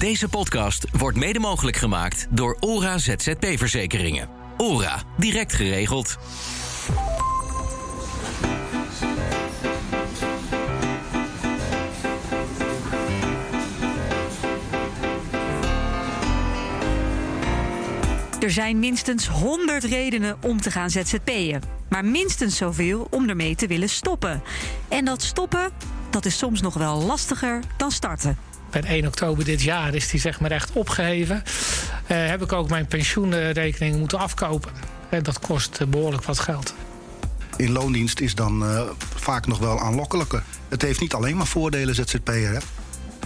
Deze podcast wordt mede mogelijk gemaakt door ORA ZZP-verzekeringen. ORA, direct geregeld. Er zijn minstens 100 redenen om te gaan ZZP'en. Maar minstens zoveel om ermee te willen stoppen. En dat stoppen, dat is soms nog wel lastiger dan starten. Per 1 oktober dit jaar is die zeg maar echt opgeheven. Uh, heb ik ook mijn pensioenrekening moeten afkopen. En dat kost behoorlijk wat geld. In loondienst is dan uh, vaak nog wel aanlokkelijker. Het heeft niet alleen maar voordelen, ZZP'er. Hè?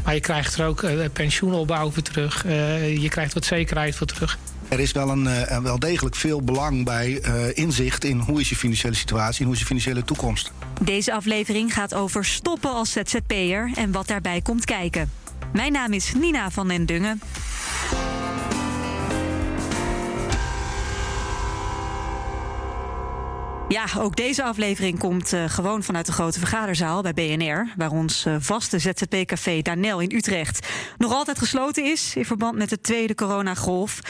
Maar je krijgt er ook uh, pensioenopbouw voor terug. je krijgt wat zekerheid voor terug. Er is wel, een, uh, wel degelijk veel belang bij uh, inzicht in hoe is je financiële situatie en hoe is je financiële toekomst. Deze aflevering gaat over stoppen als ZZP'er en wat daarbij komt kijken. Mijn naam is Nina van den Dungen. Ja, ook deze aflevering komt uh, gewoon vanuit de grote vergaderzaal bij BNR, waar ons uh, vaste ZZP-café Danel in Utrecht nog altijd gesloten is in verband met de tweede coronagolf.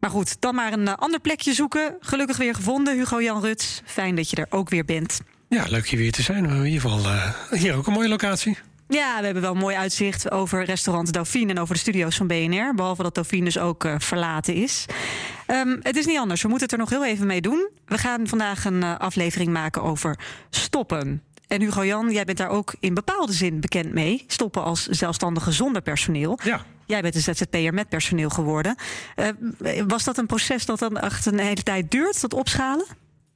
Maar goed, dan maar een uh, ander plekje zoeken. Gelukkig weer gevonden, Hugo Jan Ruts. Fijn dat je er ook weer bent. Ja, leuk je weer te zijn. In ieder geval hier ook een mooie locatie. Ja, we hebben wel een mooi uitzicht over restaurant Dauphine en over de studio's van BNR. Behalve dat Dauphine dus ook uh, verlaten is. Um, het is niet anders. We moeten het er nog heel even mee doen. We gaan vandaag een uh, aflevering maken over stoppen. En Hugo Jan, jij bent daar ook in bepaalde zin bekend mee. Stoppen als zelfstandige zonder personeel. Ja. Jij bent een ZZP'er met personeel geworden. Uh, was dat een proces dat dan echt een hele tijd duurt, dat opschalen?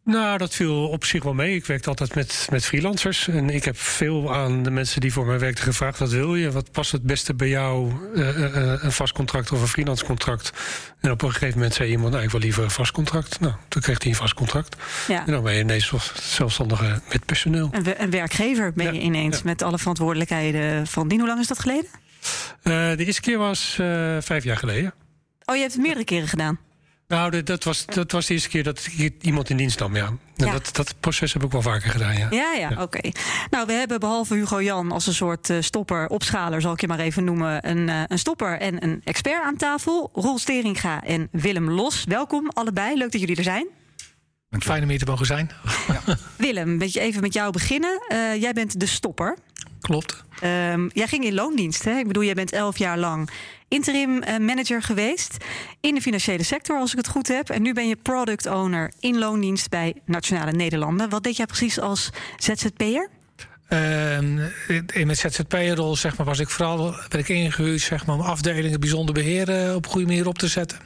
Nou, dat viel op zich wel mee. Ik werkte altijd met, met freelancers. En ik heb veel aan de mensen die voor mij werkten gevraagd: wat wil je? Wat past het beste bij jou? Uh, uh, een vast contract of een freelance contract? En op een gegeven moment zei iemand: nou, ik wil liever een vast contract. Nou, toen kreeg hij een vast contract. Ja. En dan ben je ineens zelfstandige met personeel. Een, een werkgever ben je ja, ineens ja. met alle verantwoordelijkheden van dien. Hoe lang is dat geleden? Uh, de eerste keer was vijf jaar geleden. Oh, je hebt het meerdere keren gedaan? Nou, dat was, dat was de eerste keer dat ik iemand in dienst nam, ja. Ja. Dat, dat proces heb ik wel vaker gedaan, ja. Ja, ja, oké. Okay. Nou, we hebben behalve Hugo Jan als een soort uh, stopper, opschaler, zal ik je maar even noemen, een, uh, een stopper en een expert aan tafel. Roel Steringa en Willem Los. Welkom allebei, leuk dat jullie er zijn. Fijn om hier te mogen zijn. Ja. Willem, weet je even met jou beginnen. Uh, jij bent de stopper. Klopt. Um, jij ging in loondienst, hè? Ik bedoel, jij bent elf jaar lang interim uh, manager geweest in de financiële sector, als ik het goed heb. En nu ben je product owner in loondienst bij Nationale Nederlanden. Wat deed jij precies als ZZP'er? Uh, in mijn ZZP-rol zeg maar, was ik vooral werd ik ingehuurd zeg maar, om afdelingen bijzonder beheer op een goede manier op te zetten.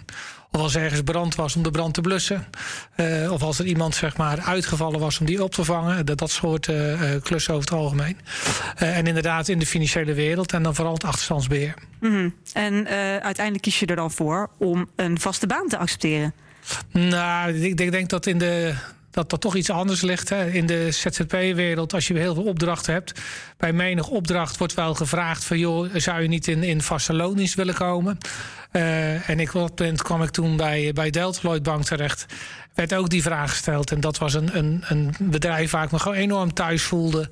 Of als ergens brand was om de brand te blussen. Uh, of als er iemand zeg maar, uitgevallen was om die op te vangen. Dat, dat soort uh, klussen over het algemeen. Uh, en inderdaad in de financiële wereld. En dan vooral het achterstandsbeheer. Mm -hmm. En uiteindelijk kies je er dan voor om een vaste baan te accepteren? Nou, ik, ik denk dat in de dat dat toch iets anders ligt. Hè. In de ZZP-wereld, als je heel veel opdrachten hebt... bij menig opdracht wordt wel gevraagd van... joh, zou je niet in, in vaste willen komen? Uh, en ik, kwam ik toen bij, bij Delta Lloyd Bank terecht. Werd ook die vraag gesteld. En dat was een, een, een bedrijf waar ik me gewoon enorm thuis voelde.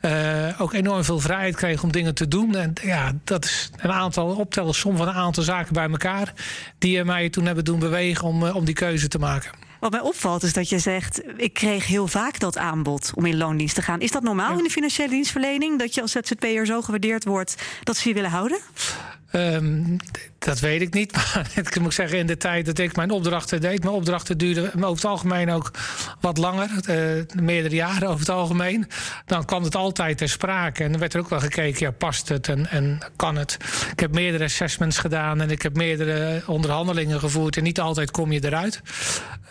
Uh, ook enorm veel vrijheid kreeg om dingen te doen. En ja, dat is een aantal optellen, som van een aantal zaken bij elkaar... die mij toen hebben doen bewegen om, om die keuze te maken. Wat mij opvalt is dat je zegt, ik kreeg heel vaak dat aanbod om in loondienst te gaan. Is dat normaal ja. in de financiële dienstverlening? Dat je als ZZP'er zo gewaardeerd wordt dat ze je willen houden? Um, dat weet ik niet. Maar ik moet zeggen, in de tijd dat ik mijn opdrachten deed... mijn opdrachten duurden over het algemeen ook wat langer. Uh, meerdere jaren over het algemeen. Dan kwam het altijd ter sprake. En dan werd er ook wel gekeken, ja, past het en, en kan het? Ik heb meerdere assessments gedaan... en ik heb meerdere onderhandelingen gevoerd... en niet altijd kom je eruit.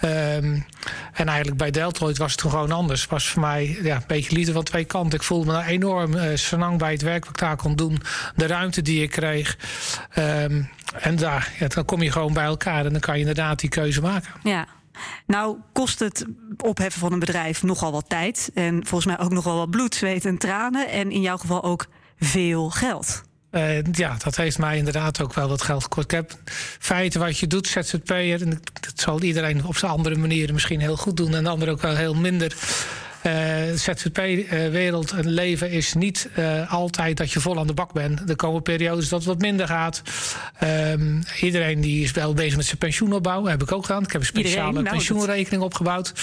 Um, en eigenlijk bij Deltoid was het gewoon anders. Was voor mij ja, een beetje liefde van twee kanten. Ik voelde me enorm uh, bij het werk wat ik daar kon doen. De ruimte die ik kreeg... Um, en daar, ja, dan kom je gewoon bij elkaar en dan kan je inderdaad die keuze maken. Ja. Nou kost het opheffen van een bedrijf nogal wat tijd. En volgens mij ook nogal wat bloed, zweet en tranen. En in jouw geval ook veel geld. Uh, ja, dat heeft mij inderdaad ook wel wat geld gekost. Ik heb feiten wat je doet, ZZP'er. En dat zal iedereen op zijn andere manieren misschien heel goed doen. En de ander ook wel heel minder. Uh, ZZP-wereld en leven is niet uh, altijd dat je vol aan de bak bent. Er komen periodes dat het wat minder gaat. Um, iedereen die is wel bezig met zijn pensioenopbouw. heb ik ook gedaan. Ik heb een speciale nou, pensioenrekening opgebouwd.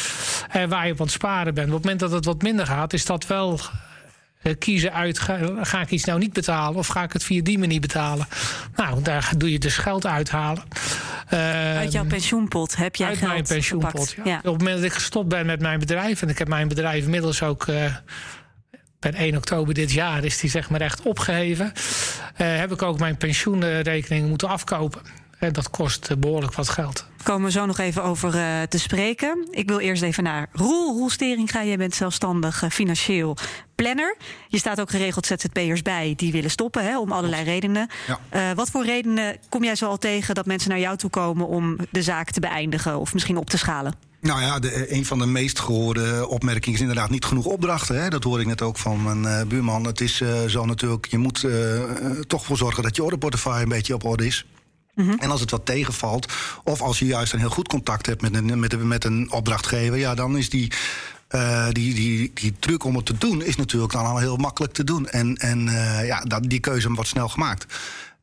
Waar je op aan het sparen bent. Op het moment dat het wat minder gaat, is dat wel kiezen uit, ga, ik iets nou niet betalen of ga ik het via die manier betalen? Nou, daar doe je dus geld uithalen. Uit jouw pensioenpot heb jij uit geld mijn pensioenpot, ja. Op het moment dat ik gestopt ben met mijn bedrijf... en ik heb mijn bedrijf inmiddels ook... Uh, per 1 oktober dit jaar is die zeg maar echt opgeheven. Uh, heb ik ook mijn pensioenrekening moeten afkopen. En dat kost behoorlijk wat geld. Komen we zo nog even over uh, te spreken. Ik wil eerst even naar Roel. Roel Steringa, jij bent zelfstandig uh, financieel planner. Je staat ook geregeld ZZP'ers bij die willen stoppen, hè, om allerlei redenen. Ja. Uh, wat voor redenen kom jij zo al tegen dat mensen naar jou toe komen om de zaak te beëindigen of misschien op te schalen? Nou ja, de, een van de meest gehoorde opmerkingen is inderdaad niet genoeg opdrachten. Hè. Dat hoor ik net ook van mijn uh, buurman. Het is uh, zo natuurlijk, je moet uh, toch voor zorgen dat je orderportefeuille een beetje op orde is. Mhm. En als het wat tegenvalt, of als je juist een heel goed contact hebt met een, met, met een opdrachtgever, ja, dan is die. Uh, die, die, die truc om het te doen is natuurlijk dan al heel makkelijk te doen. En, en uh, ja, dat, die keuze wordt snel gemaakt.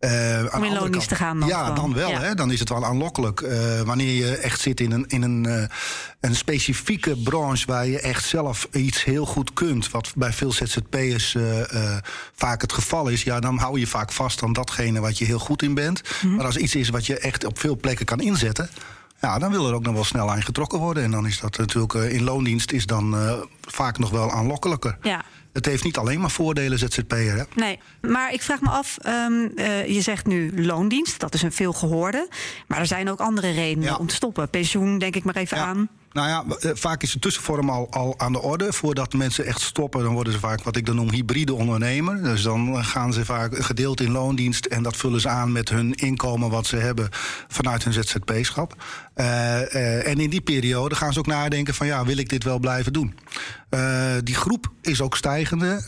Uh, Om in loondienst te gaan dan Ja, dan wel. Hè? Dan is het wel aanlokkelijk. Uh, wanneer je echt zit in een, in een, uh, een specifieke branche... waar je echt zelf iets heel goed kunt... wat bij veel ZZP'ers vaak het geval is... ja, dan hou je vaak vast aan datgene wat je heel goed in bent. Mm. Maar als iets is wat je echt op veel plekken kan inzetten... Ja, dan wil er ook nog wel snel aan getrokken worden. En dan is dat natuurlijk in loondienst is dan vaak nog wel aanlokkelijker. Ja het heeft niet alleen maar voordelen ZZP'er. Hè? Nee, maar ik vraag me af, um, uh, je zegt nu loondienst, dat is een veel gehoorde. Maar er zijn ook andere redenen ja. om te stoppen. Pensioen, denk ik maar even ja. aan. Nou ja, eh, vaak is de tussenvorm al, al aan de orde. Voordat mensen echt stoppen, dan worden ze vaak wat ik dan noem hybride ondernemer. Dus dan gaan ze vaak gedeeld in loondienst en dat vullen ze aan met hun inkomen wat ze hebben vanuit hun ZZP-schap. Uh, uh, en in die periode gaan ze ook nadenken van ja, wil ik dit wel blijven doen? Uh, die groep is ook stijgende.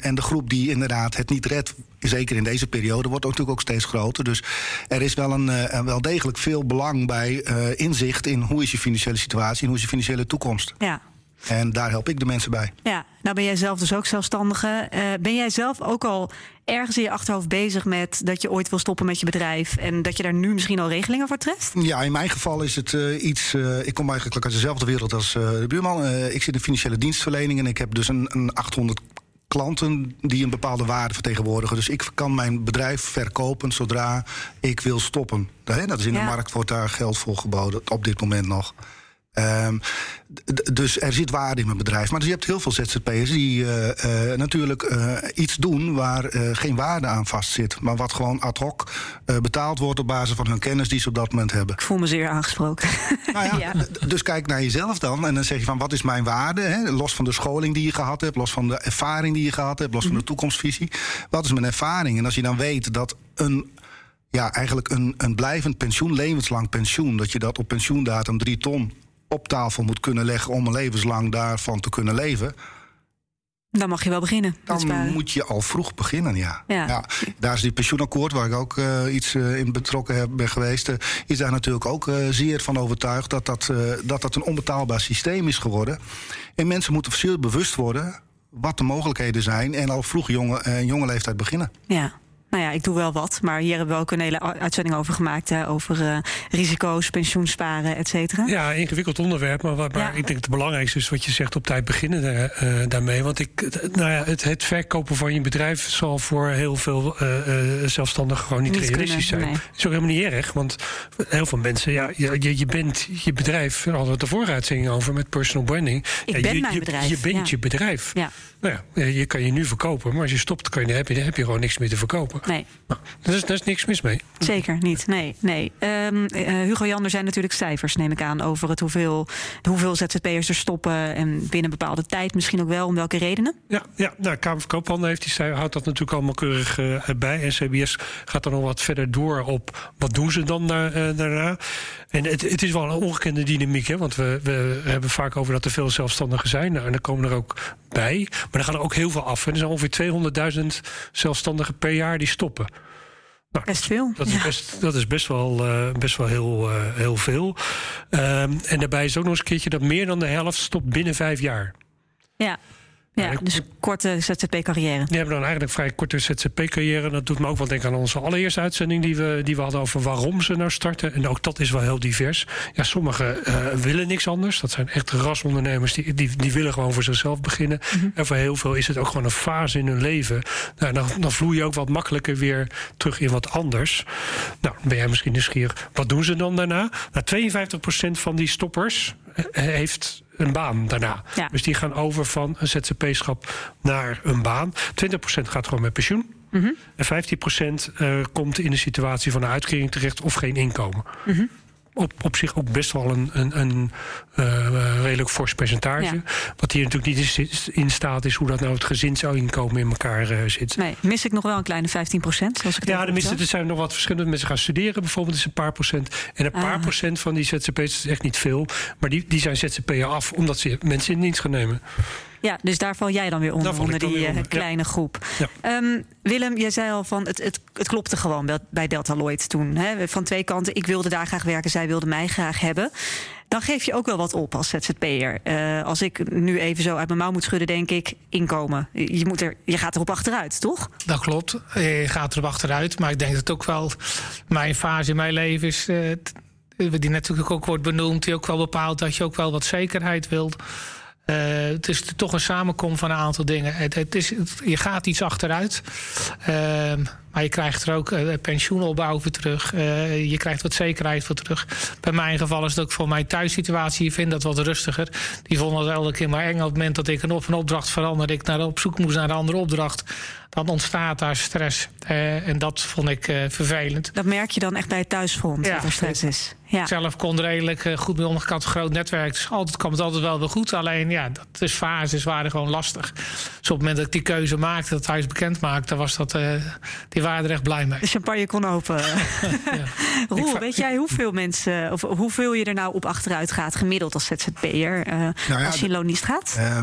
en de groep die inderdaad het niet redt, zeker in deze periode, wordt natuurlijk ook steeds groter. Dus er is wel, een, wel degelijk veel belang bij inzicht in hoe is je financiële situatie en hoe is je financiële toekomst. Ja. En daar help ik de mensen bij. Ja, nou ben jij zelf dus ook zelfstandige. Uh, ben jij zelf ook al ergens in je achterhoofd bezig met dat je ooit wil stoppen met je bedrijf en dat je daar nu misschien al regelingen voor treft? Ja, in mijn geval is het uh, iets. Uh, ik kom eigenlijk uit dezelfde wereld als de buurman. ik zit in financiële dienstverlening en ik heb dus een, een 800 klanten die een bepaalde waarde vertegenwoordigen. Dus ik kan mijn bedrijf verkopen zodra ik wil stoppen. Dat is in ja. de markt, wordt daar geld voor geboden op dit moment nog. Um, dus er zit waarde in mijn bedrijf. Maar dus je hebt heel veel ZZP'ers die uh, uh, natuurlijk uh, iets doen waar geen waarde aan vastzit. Maar wat gewoon ad hoc betaald wordt op basis van hun kennis die ze op dat moment hebben. Ik voel me zeer aangesproken. Nou ja, ja. Dus kijk naar jezelf dan. En dan zeg je van wat is mijn waarde? Hè? Los van de scholing die je gehad hebt, los van de ervaring die je gehad hebt, los van de mhm. toekomstvisie. Wat is mijn ervaring? En als je dan weet dat een ja, eigenlijk een, een blijvend pensioen, levenslang pensioen, dat je dat op pensioendatum drie ton op tafel moet kunnen leggen om een levenslang daarvan te kunnen leven. Dan mag je wel beginnen. Dan moet je al vroeg beginnen, ja. ja. daar is die pensioenakkoord, waar ik ook uh, iets uh, in betrokken heb, ben geweest, uh, is daar natuurlijk ook zeer van overtuigd dat dat, dat dat een onbetaalbaar systeem is geworden. En mensen moeten zeer bewust worden wat de mogelijkheden zijn en al vroeg jonge, jonge leeftijd beginnen. Ja nou ja, ik doe wel wat. Maar hier hebben we ook een hele uitzending over gemaakt. Hè, over uh, risico's, pensioensparen, et cetera. Ja, ingewikkeld onderwerp. Maar, maar ja. ik denk het belangrijkste is wat je zegt op tijd beginnen daar, uh, daarmee. Want ik, nou ja, het, het, verkopen van je bedrijf zal voor heel veel uh, zelfstandigen gewoon niet, niet realistisch zijn. Nee. is ook helemaal niet erg. Want heel veel mensen, ja, je, je bent je bedrijf. We hadden het de vorige uitzending over met personal branding. Ik ja, ben je, mijn bedrijf. Je, bent je bedrijf. Ja. Nou ja, je kan je nu verkopen, maar als je stopt, kan je, heb, je, heb je gewoon niks meer te verkopen. Nee. Daar, is, niks mis mee. Zeker niet, nee. nee. Um, uh, Hugo Jan, er zijn natuurlijk cijfers, neem ik aan, over het hoeveel, hoeveel ZZP'ers er stoppen. En binnen een bepaalde tijd misschien ook wel, om welke redenen? Ja, ja nou, Kamer van Koophandel heeft die cijfer, houdt dat natuurlijk allemaal keurig uh, bij. En CBS gaat er nog wat verder door op wat doen ze dan daar, uh, daarna. En het, het, is wel een ongekende dynamiek, hè, want we, we hebben vaak over dat er veel zelfstandigen zijn. Nou, en dan komen er ook bij. Maar er gaan er ook heel veel af. En er zijn ongeveer 200.000 zelfstandigen per jaar die stoppen. Nou, best veel. Dat is, best, dat is best wel, uh, best wel heel, uh, heel veel. Um, en daarbij is ook nog eens een keertje dat meer dan de helft stopt binnen vijf jaar. Ja. Ja, dus korte ZZP-carrière. Die hebben dan eigenlijk vrij korte ZZP-carrière. Dat doet me ook wel denken aan onze allereerste uitzending die we, die we hadden over waarom ze nou starten. En ook dat is wel heel divers. Ja, sommigen uh, willen niks anders. Dat zijn echt rasondernemers die, die, die willen gewoon voor zichzelf beginnen. Mm -hmm. En voor heel veel is het ook gewoon een fase in hun leven. Nou, dan, dan vloei je ook wat makkelijker weer terug in wat anders. Nou, ben jij misschien nieuwsgierig. Wat doen ze dan daarna? Nou, 52% van die stoppers heeft een baan daarna. Ja. Dus die gaan over van een ZZP-schap naar een baan. 20% gaat gewoon met pensioen. Mm -hmm. En 15% uh, komt in de situatie van een uitkering terecht of geen inkomen. Mm -hmm. Op, op zich ook best wel een, een, een uh, redelijk fors percentage. Ja. Wat hier natuurlijk niet in staat is hoe dat nou het gezinsinkomen in elkaar uh, zit. Nee, mis ik nog wel een kleine 15 procent? Ja, de missen, er zijn nog wat verschillende mensen gaan studeren. Bijvoorbeeld is een paar procent. En een paar Ah. procent van die ZZP'ers is echt niet veel. Maar die, die zijn ZZP'er af omdat ze mensen in dienst gaan nemen. Ja, dus daar val jij dan weer onder, onder die weer ja. kleine groep. Ja. Um, Willem, jij zei al van het, het, het klopte gewoon bij, bij Deltaloid toen. Hè? Van twee kanten, ik wilde daar graag werken, zij wilde mij graag hebben. Dan geef je ook wel wat op als ZZP'er. Uh, als ik nu even zo uit mijn mouw moet schudden, denk ik, inkomen. Je, moet er, je gaat erop achteruit, toch? Dat klopt, je gaat erop achteruit. Maar ik denk dat ook wel mijn fase in mijn leven is... Uh, die natuurlijk ook wordt benoemd, die ook wel bepaalt dat je ook wel wat zekerheid wilt. Uh, het is toch een samenkomst van een aantal dingen. Het, het is, het, je gaat iets achteruit. Uh, maar je krijgt er ook uh, pensioenopbouw voor terug. Uh, je krijgt wat zekerheid voor terug. Bij mijn geval is het ook voor mijn thuissituatie. Je vindt dat wat rustiger. Die vonden het elke keer maar eng. Op het moment dat ik een, op een opdracht veranderde, ik naar, op zoek moest naar een andere opdracht. Dan ontstaat daar stress. En dat vond ik vervelend. Dat merk je dan echt bij het thuisfront, ja, dat er stress is. Ja. Zelf kon er redelijk goed mee omgaan. Ik had een groot netwerk. Dus altijd kwam het altijd wel weer goed. Alleen ja, dat is fases waren gewoon lastig. Dus op het moment dat ik die keuze maakte, dat huis bekend maakte, was dat. die waren er echt blij mee. De champagne kon open. ja. Roel, weet jij hoeveel mensen, of hoeveel je er nou op achteruit gaat, gemiddeld als ZZP'er, uh, nou ja, als je in loondienst gaat? Uh,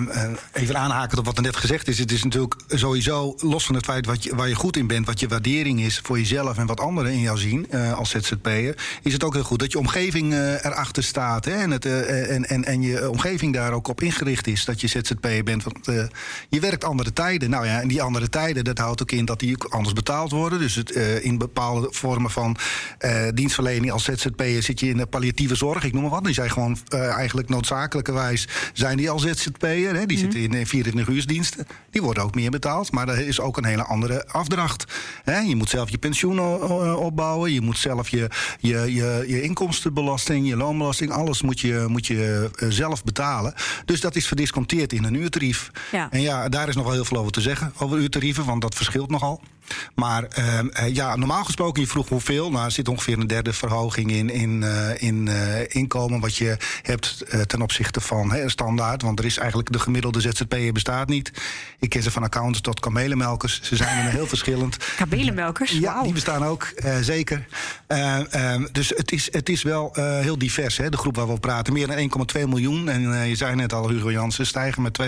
even aanhaken op wat er net gezegd is. Het is natuurlijk sowieso, los van het feit wat je, waar je goed in bent, wat je waardering is voor jezelf en wat anderen in jou zien uh, als ZZP'er, is het ook heel goed dat je omgeving uh, erachter staat. Hè, en, het, uh, en, en, en je omgeving daar ook op ingericht is dat je ZZP'er bent. Want uh, je werkt andere tijden. Nou ja, en die andere tijden, dat houdt ook in dat die ook anders betaald worden. Dus het, uh, in bepaalde vormen van uh, dienstverlening als ZZP'er zit je in de palliatieve zorg, ik noem maar wat. Die zijn gewoon eigenlijk noodzakelijkerwijs zijn die al ZZP'er. Hè? Die mm. zitten in 24 uursdiensten. Die worden ook meer betaald, maar er is ook een hele andere afdracht. Hè? Je moet zelf je pensioen opbouwen, je moet zelf je, je, je, je inkomstenbelasting, je loonbelasting, alles moet je, moet je zelf betalen. Dus dat is verdisconteerd in een uurtarief. Ja. En ja, daar is nog wel heel veel over te zeggen, over uurtarieven, want dat verschilt nogal. Maar uh, ja, normaal gesproken, je vroeg hoeveel. Nou, er zit ongeveer een derde verhoging in, in, uh, in uh, inkomen wat je hebt ten opzichte van standaard. Want er is eigenlijk de gemiddelde ZZP'er bestaat niet. Ik ken ze van accountants tot kamelenmelkers. Ze zijn er heel verschillend. Kamelenmelkers? Ja, wow. die bestaan ook, zeker. Ehm, dus het is, het is wel heel divers, hè, de groep waar we over praten. Meer dan 1,2 miljoen. En je zei net al, Hugo Jansen, stijgen met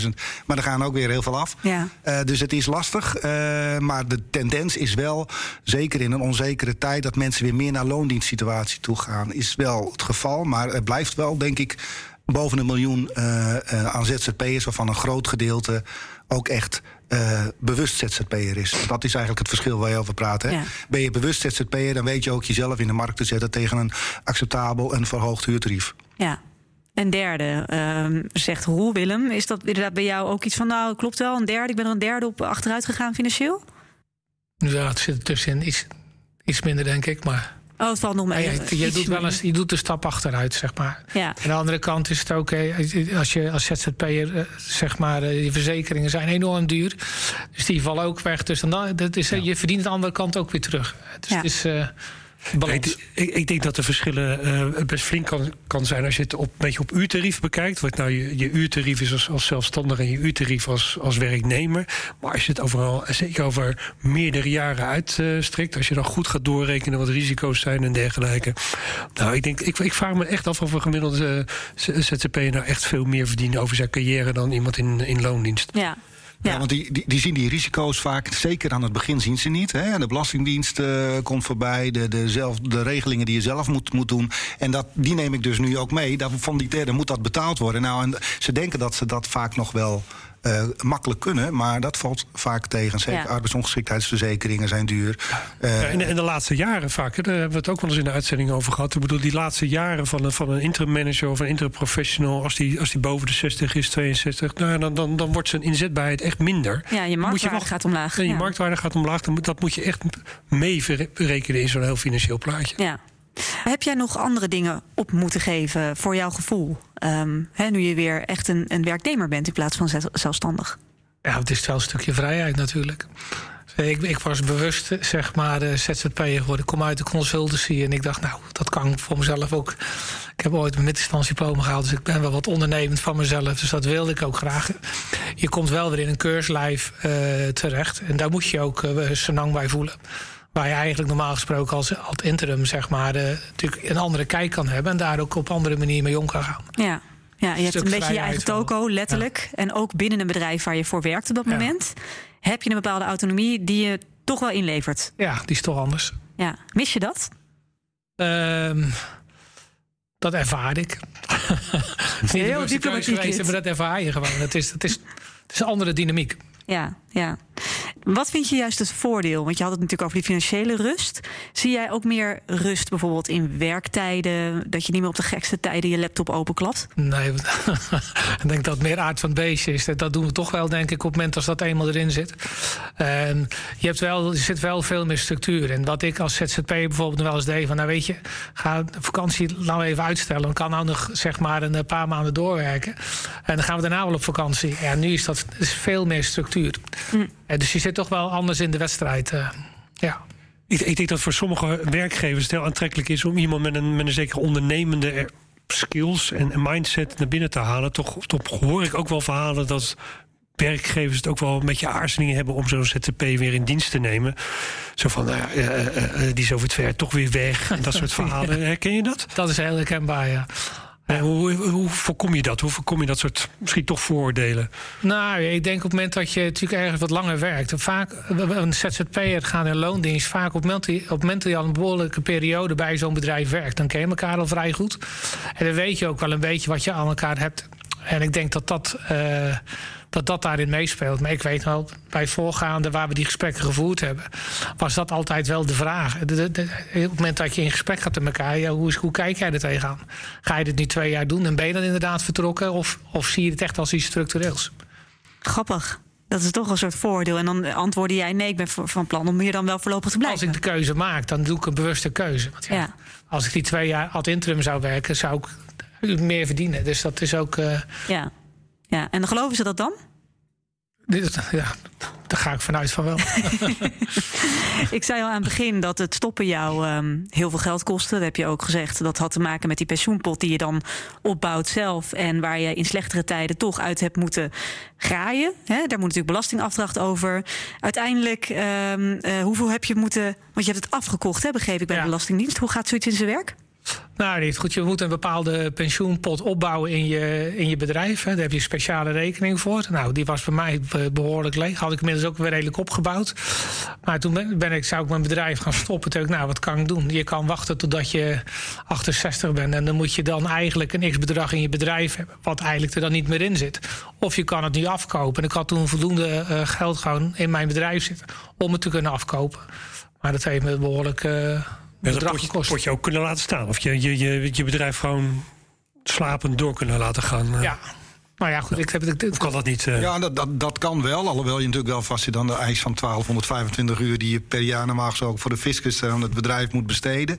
200.000. Maar er gaan ook weer heel veel af. Ja. dus het is lastig. maar maar de tendens is wel, zeker in een onzekere tijd, dat mensen weer meer naar loondienstsituatie toe gaan. Is wel het geval, maar het blijft wel, denk ik, boven een miljoen uh, uh, aan ZZP'ers, waarvan een groot gedeelte ook echt uh, bewust ZZP'er is. Dat is eigenlijk het verschil waar je over praat. Hè? Ja. Ben je bewust ZZP'er, dan weet je ook jezelf in de markt te zetten tegen een acceptabel en verhoogd huurtarief. Ja. Een derde, uh, zegt Roel Willem. Is dat inderdaad bij jou ook iets van, nou klopt wel, een derde, ik ben er een derde op achteruit gegaan financieel? Ja, het zit er tussenin iets, iets minder, denk ik. Maar oh, het valt nog mee. Ja, je, je doet wel eens, je doet de stap achteruit, zeg maar. Ja. Aan de andere kant is het ook, als je als ZZP'er, zeg maar, je verzekeringen zijn enorm duur. Dus die vallen ook weg. Dus dan, dat is, ja. je verdient aan de andere kant ook weer terug. Dus ja. het is... Uh, ik, ik, ik, denk dat de verschillen uh, best flink kan, kan zijn als je het op, een beetje op uurtarief bekijkt. Wat nou je, je uurtarief is als, als zelfstandige en je uurtarief als, als werknemer. Maar als je het overal, zeker over meerdere jaren uitstrekt, als je dan goed gaat doorrekenen wat risico's zijn en dergelijke. Nou, ik, denk, ik, ik vraag me echt af of een gemiddelde ZZP nou echt veel meer verdient over zijn carrière dan iemand in, in loondienst. Ja. Ja, want die, die, die, zien die risico's vaak, zeker aan het begin zien ze niet. Hè. De Belastingdienst uh, komt voorbij, de, de, zelf, de regelingen die je zelf moet, moet doen. En dat, die neem ik dus nu ook mee. Dat, van die derde moet dat betaald worden. Nou, en ze denken dat ze dat vaak nog wel uh, makkelijk kunnen, maar dat valt vaak tegen. Zeker ja. arbeidsongeschiktheidsverzekeringen zijn duur. Uh, ja, in, de, in, de, laatste jaren vaak, hè, daar hebben we het ook wel eens in de uitzending over gehad. Ik bedoel, die laatste jaren van een, van een interim manager of een interim professional, als die, als die boven de 60 is, 62, nou, dan, dan, dan wordt zijn inzetbaarheid echt minder. Ja, je marktwaarde gaat omlaag. Ja, je marktwaarde gaat omlaag. Dan moet, dat moet je echt mee rekenen in zo'n heel financieel plaatje. Ja. Heb jij nog andere dingen op moeten geven voor jouw gevoel? Um, hè, nu je weer echt een, een werknemer bent in plaats van zelfstandig. Ja, het is wel een stukje vrijheid natuurlijk. Ik, ik, was bewust, zeg maar, de ZZP'er geworden. Ik kom uit de consultancy en ik dacht, nou, dat kan voor mezelf ook. Ik heb ooit mijn middenstandsdiploma gehaald, dus ik ben wel wat ondernemend van mezelf. Dus dat wilde ik ook graag. Je komt wel weer in een keurslijf uh, terecht. En daar moet je ook uh, senang bij voelen. Waar je eigenlijk normaal gesproken als, als interim zeg maar, uh, natuurlijk een andere kijk kan hebben. En daar ook op andere manier mee om kan gaan. Ja. Ja, je hebt een beetje je eigen toko, letterlijk. En ook binnen een bedrijf waar je voor werkt op dat moment. Heb je een bepaalde autonomie die je toch wel inlevert. Ja, die is toch anders. Ja. Mis je dat? Um, dat ervaar ik. Heel diplomatiek geweest, maar dat ervaar je gewoon. Het is, het is, het is een andere dynamiek. Ja, ja. Wat vind je juist het voordeel? Want je had het natuurlijk over die financiële rust. Zie jij ook meer rust bijvoorbeeld in werktijden? Dat je niet meer op de gekste tijden je laptop openklapt? Nee, ik denk dat het meer aard van het beestje is. Dat doen we toch wel, denk ik, op het moment als dat eenmaal erin zit. En je, hebt wel, er zit wel veel meer structuur in. Wat ik als ZZP bijvoorbeeld wel eens deed... van nou weet je, ga de vakantie nou even uitstellen. Dan kan nou nog zeg maar een paar maanden doorwerken. En dan gaan we daarna wel op vakantie. Ja, nu is dat is veel meer structuur. Mm. Dus je zit toch wel anders in de wedstrijd. Uh, ja. Ik, ik, denk dat voor sommige werkgevers het heel aantrekkelijk is om iemand met een, met een zekere ondernemende skills en, mindset naar binnen te halen. Toch, toch hoor ik ook wel verhalen dat werkgevers het ook wel een beetje aarzelingen hebben om zo'n ZZP weer in dienst te nemen. Zo van, nou ja, uh, uh, die is over het ver toch weer weg. En dat soort verhalen. Herken je dat? Dat is heel herkenbaar, ja. Ja. Hoe, hoe, voorkom je dat? Hoe voorkom je dat soort misschien toch vooroordelen? Nou, ik denk op het moment dat je natuurlijk ergens wat langer werkt. Vaak, een ZZP'er gaat in loondienst. Vaak op het, moment, op het moment dat je al een behoorlijke periode bij zo'n bedrijf werkt, dan ken je elkaar al vrij goed. En dan weet je ook wel een beetje wat je aan elkaar hebt. En ik denk dat dat. Uh, dat dat daarin meespeelt. Maar ik weet wel, bij voorgaande waar we die gesprekken gevoerd hebben, was dat altijd wel de vraag. De, de, op het moment dat je in gesprek gaat met elkaar, ja, hoe, hoe kijk jij er tegenaan? Ga je dit nu twee jaar doen en ben je dan inderdaad vertrokken? Of, of zie je het echt als iets structureels? Grappig. Dat is toch een soort voordeel. En dan antwoordde jij: nee, ik ben van plan om hier dan wel voorlopig te blijven. Als ik de keuze maak, dan doe ik een bewuste keuze. Want ja, ja. Als ik die twee jaar ad interim zou werken, zou ik meer verdienen. Dus dat is ook. Uh... Ja. Ja, en geloven ze dat dan? Ja, daar ga ik vanuit van wel. ik zei al aan het begin dat het stoppen jou um, heel veel geld kostte. Dat heb je ook gezegd. Dat had te maken met die pensioenpot die je dan opbouwt zelf. En waar je in slechtere tijden toch uit hebt moeten graaien. Daar moet natuurlijk belastingafdracht over. Uiteindelijk, um, uh, hoeveel heb je moeten. Want je hebt het afgekocht, hè, begreep ik bij de Belastingdienst. Hoe gaat zoiets in zijn werk? Nou, niet goed. Je moet een bepaalde pensioenpot opbouwen in je, in je bedrijf. Hè. Daar heb je een speciale rekening voor. Nou, die was bij mij behoorlijk leeg. Had ik inmiddels ook weer redelijk opgebouwd. Maar toen ben ik, zou ik mijn bedrijf gaan stoppen. Toen ik, nou, wat kan ik doen? Je kan wachten totdat je 68 bent. En dan moet je dan eigenlijk een x-bedrag in je bedrijf hebben. Wat eigenlijk er dan niet meer in zit. Of je kan het nu afkopen. En ik had toen voldoende uh, geld gewoon in mijn bedrijf zitten. Om het te kunnen afkopen. Maar dat heeft me behoorlijk... Uh, ja, dat potje, potje ook kunnen laten staan. Of je, je, je, je bedrijf gewoon slapend door kunnen laten gaan. Eh. Ja, nou ja, goed, ik heb het. kan dat niet? Uh... Ja, dat, dat, dat kan wel. Alhoewel je natuurlijk wel vast zit aan de eis van 1225 uur die je per jaar normaal gesproken voor de fiscus aan het bedrijf moet besteden.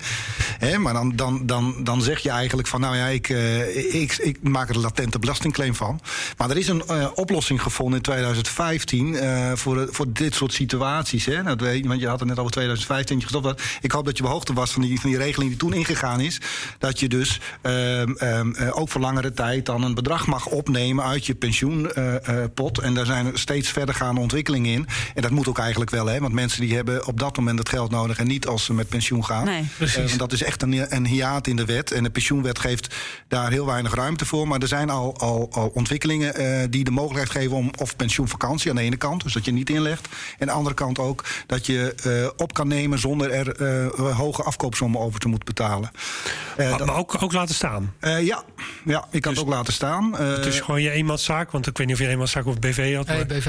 He, maar dan, dan, dan, dan zeg je eigenlijk van nou ja, ik, uh, ik, ik maak er een latente belastingclaim van. Maar er is een uh, oplossing gevonden in 2015 voor, voor dit soort situaties. Hè. Dat weet, want je had het net over 2015 gestopt. Ik hoop dat je op hoogte was van die, van die regeling die toen ingegaan is. Dat je dus ehm, ehm, ook voor langere tijd dan een bedrag mag opnemen nemen uit je pensioenpot. en daar zijn er steeds verdergaande ontwikkelingen in. En dat moet ook eigenlijk wel, hè? want mensen die hebben op dat moment het geld nodig en niet als ze met pensioen gaan. Nee. Precies. Eh, want dat is echt een, een hiaat in de wet. En de pensioenwet geeft daar heel weinig ruimte voor. Maar er zijn al, al, al ontwikkelingen eh, die de mogelijkheid geven om of pensioenvakantie aan de ene kant, dus dat je niet inlegt. En aan de andere kant ook dat je eh, op kan nemen zonder er eh, hoge afkoopsommen over te moeten betalen. Eh, maar, dat- maar ook, ook laten staan. eh, ja. ja, ik kan het ook laten staan. Eh, Het is gewoon je eenmanszaak, want ik weet niet of je een eenmanszaak of BV had. Nee, Maar, BV.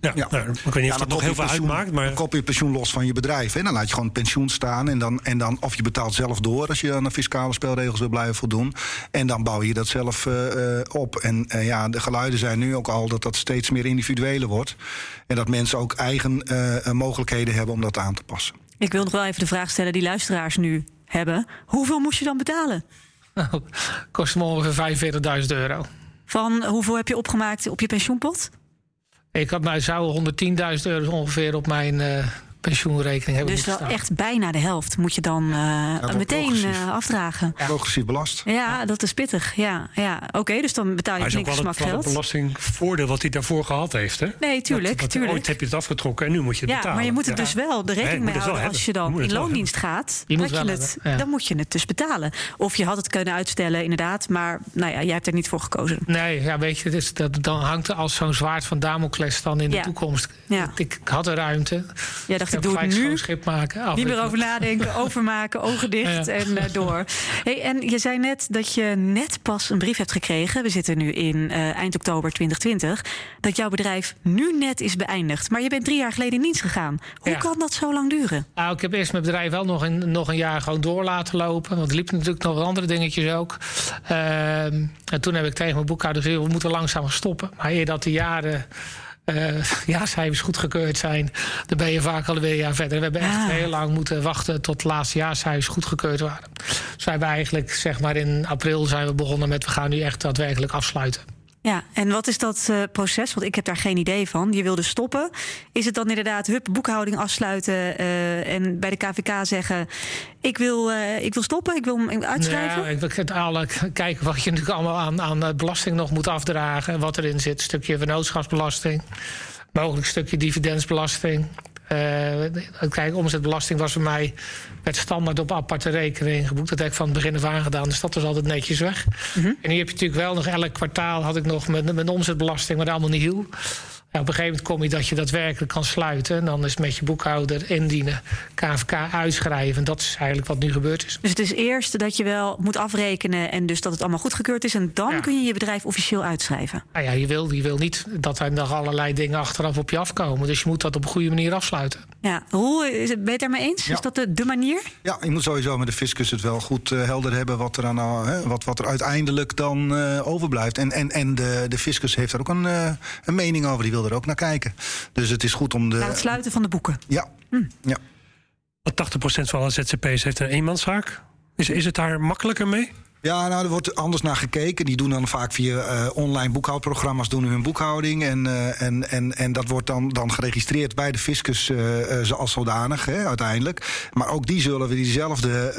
ja, ja. Nou, ik weet niet of Ja, dat nog heel je veel pensioen- uitmaakt. Maar Dan kop je pensioen los van je bedrijf. Hè. Dan laat je gewoon pensioen staan. En dan, en dan, of je betaalt zelf door als je aan de fiscale spelregels wil blijven voldoen. En dan bouw je dat zelf eh, eh, op. En eh, ja, de geluiden zijn nu ook al dat dat steeds meer individueler wordt. En dat mensen ook eigen eh, mogelijkheden hebben om dat aan te passen. Ik wil nog wel even de vraag stellen die luisteraars nu hebben. Hoeveel moest je dan betalen? Nou, kost me ongeveer 45.000 euro. Van hoeveel heb je opgemaakt op je pensioenpot? Ik had nou zou 110.000 euro ongeveer op mijn eh, pensioenrekening hebben Dus wel staan. echt bijna de helft moet je dan eh, meteen eh, afdragen. Progressief belast. Ja, dat is pittig. Ja, ja. oké, dus dan betaal je niks wel het, wel het belastingvoordeel wat hij daarvoor gehad heeft. Hè? Nee, tuurlijk, Dat- dat- tuurlijk. Ooit heb je het afgetrokken en nu moet je het Ja, betalen. maar je moet er Ja. dus wel de rekening mee het houden als je hebben. Je dan in het loondienst gaat. Je moet je het, ja. Dan moet je het dus betalen. Of je had het kunnen uitstellen, inderdaad. Maar nou ja, jij hebt er niet voor gekozen. Nee, ja, weet je, het is, dat, dan hangt er als zo'n zwaard van Damocles dan in de Ja. toekomst. Ja. Ik, ik had de ruimte. Jij dacht, ik heb doe het gelijk nu. schip maken. Niet meer over nadenken, overmaken, ogen dicht Ja. en eh, door. Hey, en je zei net dat je net pas een brief hebt gekregen. We zitten nu in eh, eind oktober 2020. Dat jouw bedrijf nu net is beëindigd. Maar je bent drie jaar geleden in dienst gegaan. Hoe Ja. kan dat zo lang duren? Nou, ik heb eerst mijn bedrijf wel nog een, nog een jaar gewoon door laten lopen. Want er liepen natuurlijk nog andere dingetjes ook. Ehm, en toen heb ik tegen mijn boekhouder gezegd... we moeten langzaam stoppen. Maar eer dat de jaren... eh jaarcijfers goedgekeurd zijn, dan ben je vaak alweer een jaar verder. We hebben echt Ah. heel lang moeten wachten tot de laatste jaarcijfers goedgekeurd waren. Dus we hebben eigenlijk, zeg maar in april zijn we begonnen met... we gaan nu echt daadwerkelijk afsluiten. Ja, en wat is dat eh, proces? Want ik heb daar geen idee van. Je wilde stoppen. Is het dan inderdaad hup, boekhouding afsluiten eh, en bij de KVK zeggen: ik wil, eh, ik wil stoppen, ik wil hem uitschrijven? Ja, ik wil alle kijken wat je natuurlijk allemaal aan, aan belasting nog moet afdragen. Wat erin zit. Stukje vennootschapsbelasting. Mogelijk stukje dividendsbelasting. Eh kijk, omzetbelasting was voor mij werd standaard op aparte rekening geboekt. Dat heb ik van het begin af aan gedaan. Dus dat was altijd netjes weg. En hier heb je natuurlijk wel nog elk kwartaal had ik nog mijn, mijn omzetbelasting, maar dat allemaal niet hiel. Ja, op een gegeven moment kom je dat je daadwerkelijk kan sluiten. En dan is het met je boekhouder indienen, KVK uitschrijven. En dat is eigenlijk wat nu gebeurd is. Dus het is eerst dat je wel moet afrekenen en dus dat het allemaal goedgekeurd is. En dan Ja. kun je je bedrijf officieel uitschrijven. Nou ja, je wil, je wil niet dat er nog allerlei dingen achteraf op je afkomen. Dus je moet dat op een goede manier afsluiten. Ja, Roel, is het- ben je het daarmee eens? Ja. Is dat de, de manier? Ja, je moet sowieso met de fiscus het wel goed eh, helder hebben wat er, aan, eh, hè, wat, wat er uiteindelijk dan eh, overblijft. En, en, en de, de fiscus heeft er ook een, eh, een mening over, die wil er ook naar kijken. Dus het is goed om de. Naar het sluiten van de boeken. Ja, ja. Want 80% van alle ZZP'ers heeft een eenmanszaak. Is, is het daar makkelijker mee? Ja, nou, er wordt anders naar gekeken. Die doen dan vaak via eh, online boekhoudprogramma's doen hun boekhouding. En, eh, en, en, en dat wordt dan, dan geregistreerd bij de fiscus eh, als zodanig, hè, uiteindelijk. Maar ook die zullen weer diezelfde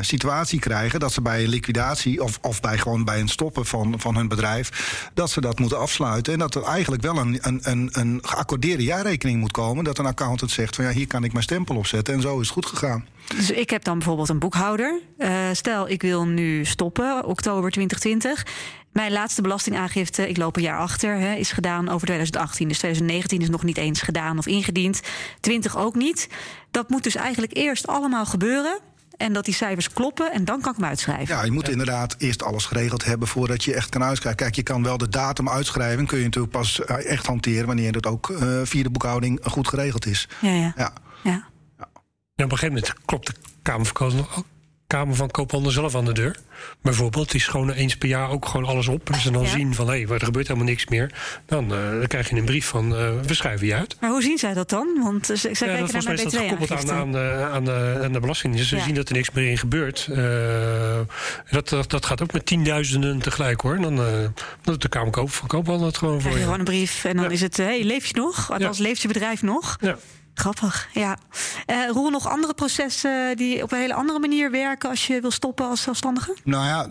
situatie krijgen. Dat ze bij een liquidatie of, of bij, gewoon bij een stoppen van, van hun bedrijf... dat ze dat moeten afsluiten. En dat er eigenlijk wel een, een, een, een geaccordeerde jaarrekening moet komen. Dat een accountant zegt van ja, hier kan ik mijn stempel op zetten. En zo is het goed gegaan. Dus ik heb dan bijvoorbeeld een boekhouder. Eh, stel, ik wil nu stoppen, oktober 2020. Mijn laatste belastingaangifte, ik loop een jaar achter, hè, is gedaan over 2018. Dus 2019 is nog niet eens gedaan of ingediend. 20 ook niet. Dat moet dus eigenlijk eerst allemaal gebeuren. En dat die cijfers kloppen en dan kan ik hem uitschrijven. Ja, je moet inderdaad eerst alles geregeld hebben voordat je echt kan uitschrijven. Kijk, je kan wel de datum uitschrijven, kun je natuurlijk pas eh, echt hanteren wanneer het ook eh, via de boekhouding goed geregeld is. ja, ja. Ja. ja. En op een gegeven moment klopt de Kamer van, Koop- Kamer van Koophandel zelf aan de deur. Bijvoorbeeld, die schonen eens per jaar ook gewoon alles op. En ze dan Ja. zien van, hé, er gebeurt helemaal niks meer. Dan, eh, dan krijg je een brief van, eh, we schrijven je uit. Maar hoe zien zij dat dan? Want eh, ze- zij Ja, kijken dat naar mijn is dat gekoppeld aan, aan, de, aan, de, aan de Belastingdienst. Ze Ja. zien dat er niks meer in gebeurt. Dat, dat, dat gaat ook met tienduizenden tegelijk hoor. Dan dan doet de Kamer van Koophandel het gewoon voor je gewoon een brief en dan is het... hey, leef je nog? Althans, leeft je bedrijf nog? Ja. Grappig, ja. Eh Roel, nog andere processen die op een hele andere manier werken... als je wil stoppen als zelfstandige? Nou ja,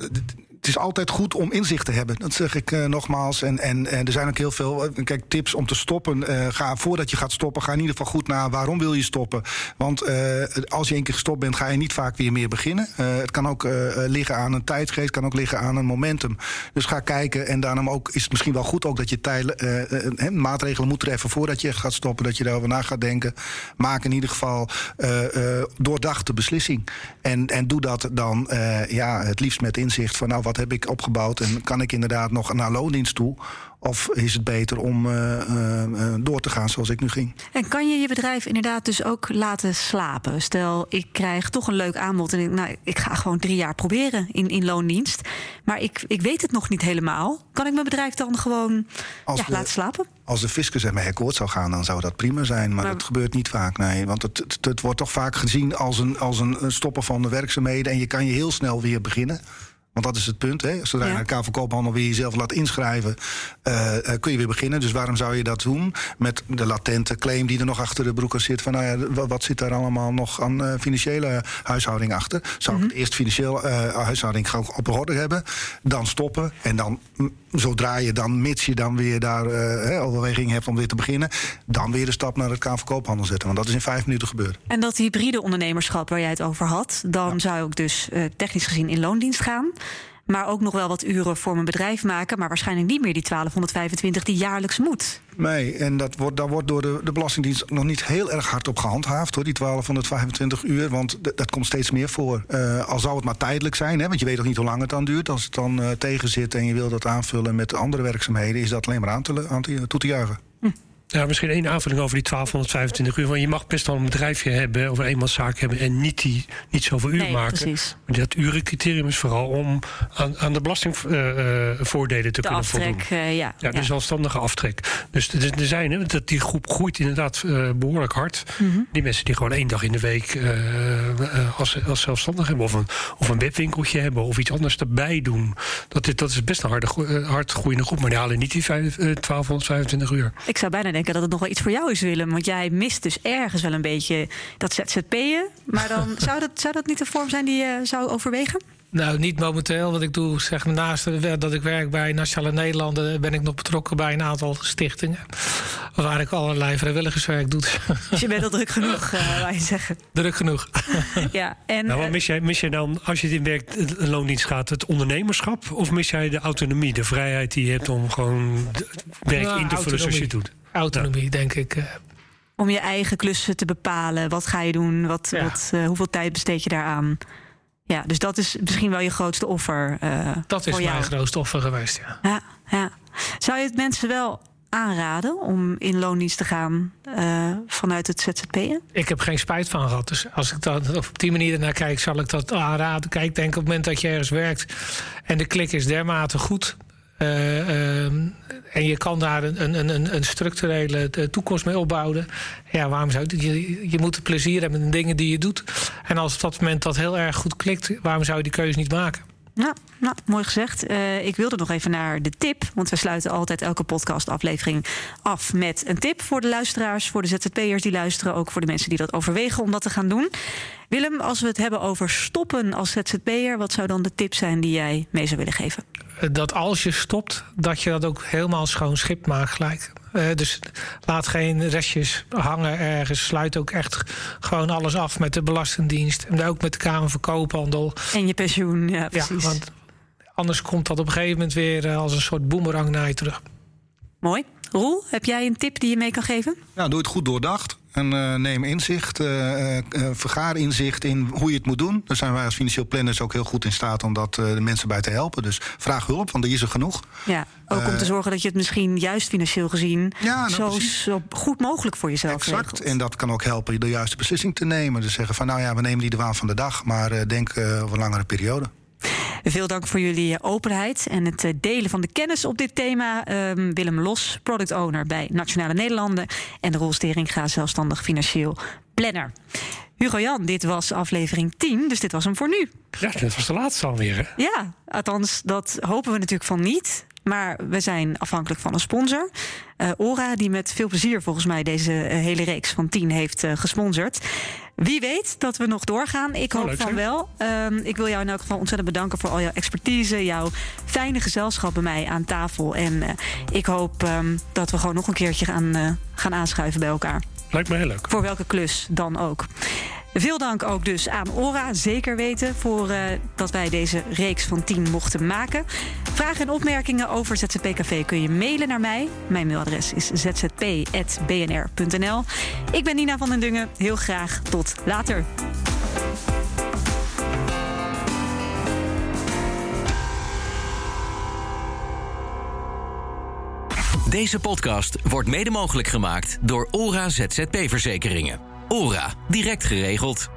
is altijd goed om inzicht te hebben. Dat zeg ik nogmaals. En, en, er zijn ook heel veel kijk, tips om te stoppen. ga, voordat je gaat stoppen, ga in ieder geval goed naar waarom wil je stoppen. Want als je één keer gestopt bent, ga je niet vaak weer meer beginnen. het kan ook liggen aan een tijdsgeest, kan ook liggen aan een momentum. Dus ga kijken. En daarom ook, is het misschien wel goed ook dat je tijl, maatregelen moet treffen voordat je gaat stoppen. Dat je daarover na gaat denken. Maak in ieder geval doordachte beslissing. En, en doe dat dan ja, het liefst met inzicht van nou, wat heb ik opgebouwd en kan ik inderdaad nog naar loondienst toe? Of is het beter om uh, uh, door te gaan zoals ik nu ging? En kan je je bedrijf inderdaad dus ook laten slapen? Stel, ik krijg toch een leuk aanbod en ik, nou, ik ga gewoon drie jaar proberen in, in loondienst. Maar ik, ik weet het nog niet helemaal. Kan ik mijn bedrijf dan gewoon ja, laten slapen? Als de fiscus ermee akkoord zou gaan, dan zou dat prima zijn. Maar, dat gebeurt niet vaak, nee. Want het, het, het, wordt toch vaak gezien als een, als een stoppen van de werkzaamheden. En je kan je heel snel weer beginnen. Want dat is het punt. Hè? Zodra je naar de Koophandel weer jezelf laat inschrijven, uh, kun je weer beginnen. Dus waarom zou je dat doen? Met de latente claim die er nog achter de broeken zit. Van nou ja, wat zit daar allemaal nog aan uh, financiële huishouding achter? Zou ik mm eerst financieel huishouding gewoon op orde hebben, dan stoppen en dan zodra je dan, mits je dan weer daar overweging hebt om weer te beginnen, dan weer de stap naar het KV Koophandel zetten. Want dat is in vijf minuten gebeurd. En dat hybride ondernemerschap waar jij het over had, dan zou ik dus technisch gezien in loondienst gaan. Maar ook nog wel wat uren voor mijn bedrijf maken. Maar waarschijnlijk niet meer die 1225 die jaarlijks moet. Nee, en dat wordt, daar wordt door de, de Belastingdienst nog niet heel erg hard op gehandhaafd, hoor, die 1225 uur. Want dat komt steeds meer voor. Uh, al zou het maar tijdelijk zijn, hè, want je weet ook niet hoe lang het dan duurt. Als het dan uh, tegen zit en je wil dat aanvullen met andere werkzaamheden, is dat alleen maar aan te, aan te, toe te juichen. Ja, misschien één aanvulling over die 1225 uur. Want je mag best wel een bedrijfje hebben of een eenmanszaak hebben en niet, die, niet zoveel uur nee, maken. Precies. Maar dat urencriterium is vooral om aan, aan de belastingvoordelen uh, te de kunnen aftrek, voldoen. Uh, ja, ja, de zelfstandige aftrek. Dus er zijn, hè, dat die groep groeit inderdaad uh, behoorlijk hard. Mm -hmm. Die mensen die gewoon één dag in de week uh, als, als zelfstandig hebben, of een, of een webwinkeltje hebben, of iets anders erbij doen. Dat, is, dat is best een harde, hard groeiende groep. Maar die halen niet die 1225 uur. Ik zou bijna denken dat het nog wel iets voor jou is, Willem. Want jij mist dus ergens wel een beetje dat ZZP'en. Maar dan zou dat, zou dat niet een vorm zijn die je zou overwegen? Nou, niet momenteel. Want ik doe, zeg maar, naast dat ik werk bij Nationale Nederlanden, ben ik nog betrokken bij een aantal stichtingen. Waar ik allerlei vrijwilligerswerk doe. Dus je bent al druk genoeg, uh, wou je zeggen. Druk genoeg. ja, en, nou, wat mis jij, mis jij dan, als je in werk, loondienst gaat, het ondernemerschap? Of mis jij de autonomie, de vrijheid die je hebt om gewoon werk nou, in te vullen zoals je het doet? Autonomie, denk ik. Eh. Om je eigen klussen te bepalen. Wat ga je doen? Wat, wat, uh, hoeveel tijd besteed je daaraan? Ja, dus dat is misschien wel je grootste offer. Uh, dat is mijn grootste offer geweest, ja. ja. ja. Zou je het mensen wel aanraden om in loondienst te gaan uh, vanuit het ZZP'en? Ik heb geen spijt van gehad. Dus als ik dat op die manier naar kijk, zal ik dat aanraden. Kijk, denk op het moment dat je ergens werkt en de klik is dermate goed. Uh, en je kan daar een, een, een structurele toekomst mee opbouwen. Ja, waarom zou je, je moet het plezier hebben in de dingen die je doet. En als op dat moment dat heel erg goed klikt, waarom zou je die keuze niet maken? Nou, mooi gezegd. Uh, ik wilde nog even naar de tip. Want we sluiten altijd elke podcastaflevering af met een tip voor de luisteraars, voor de ZZP'ers die luisteren, ook voor de mensen die dat overwegen om dat te gaan doen. Willem, als we het hebben over stoppen als ZZP'er, wat zou dan de tip zijn die jij mee zou willen geven? Dat als je stopt, dat je dat ook helemaal schoon schip maakt gelijk. Uh, dus laat geen restjes hangen ergens. Sluit ook echt gewoon alles af met de Belastingdienst. En ook met de Kamer van Koophandel. En je pensioen, ja, precies. Ja, want anders komt dat op een gegeven moment weer uh, als een soort boemerang naar je terug. Mooi. Roel, heb jij een tip die je mee kan geven? Ja, doe het goed doordacht. En uh, neem inzicht, uh, uh, vergaar inzicht in hoe je het moet doen. Daar zijn wij als financieel planners ook heel goed in staat om dat de mensen bij te helpen. Dus vraag hulp, want er is er genoeg. Ja, ook om te zorgen dat je het misschien juist financieel gezien ja, nou, zo, zo, goed mogelijk voor jezelf Exact. Regelt. En dat kan ook helpen je de juiste beslissing te nemen. Dus zeggen van nou ja, we nemen die de waan van de dag, maar denk over een langere periode. Veel dank voor jullie openheid en het eh, delen van de kennis op dit thema. Um, Willem Los, product owner bij Nationale Nederlanden. En Roel Steringa, zelfstandig financieel planner. Hugo Jan, dit was aflevering 10, dus dit was hem voor nu. Ja, dit was de laatste alweer. Hè? Ja, althans, dat hopen we natuurlijk van niet. Maar we zijn afhankelijk van een sponsor. Uh, Ora, die met veel plezier volgens mij deze uh, hele reeks van 10 heeft uh, gesponsord. Wie weet dat we nog doorgaan. Ik hoop van wel. Um, ik wil jou in elk geval ontzettend bedanken voor al jouw expertise, jouw fijne gezelschap bij mij aan tafel. En ik hoop um, dat we gewoon nog een keertje gaan, gaan aanschuiven bij elkaar. Lijkt me heel leuk. Voor welke klus dan ook. Veel dank ook dus aan Ora, zeker weten, voor uh, dat wij deze reeks van 10 mochten maken. Vragen en opmerkingen over ZZP-café kun je mailen naar mij. Mijn mailadres is zzp.bnr.nl. Ik ben Nina van den Dungen. Heel graag tot later. Deze podcast wordt mede mogelijk gemaakt door Ora ZZP Verzekeringen. ORA, direct geregeld.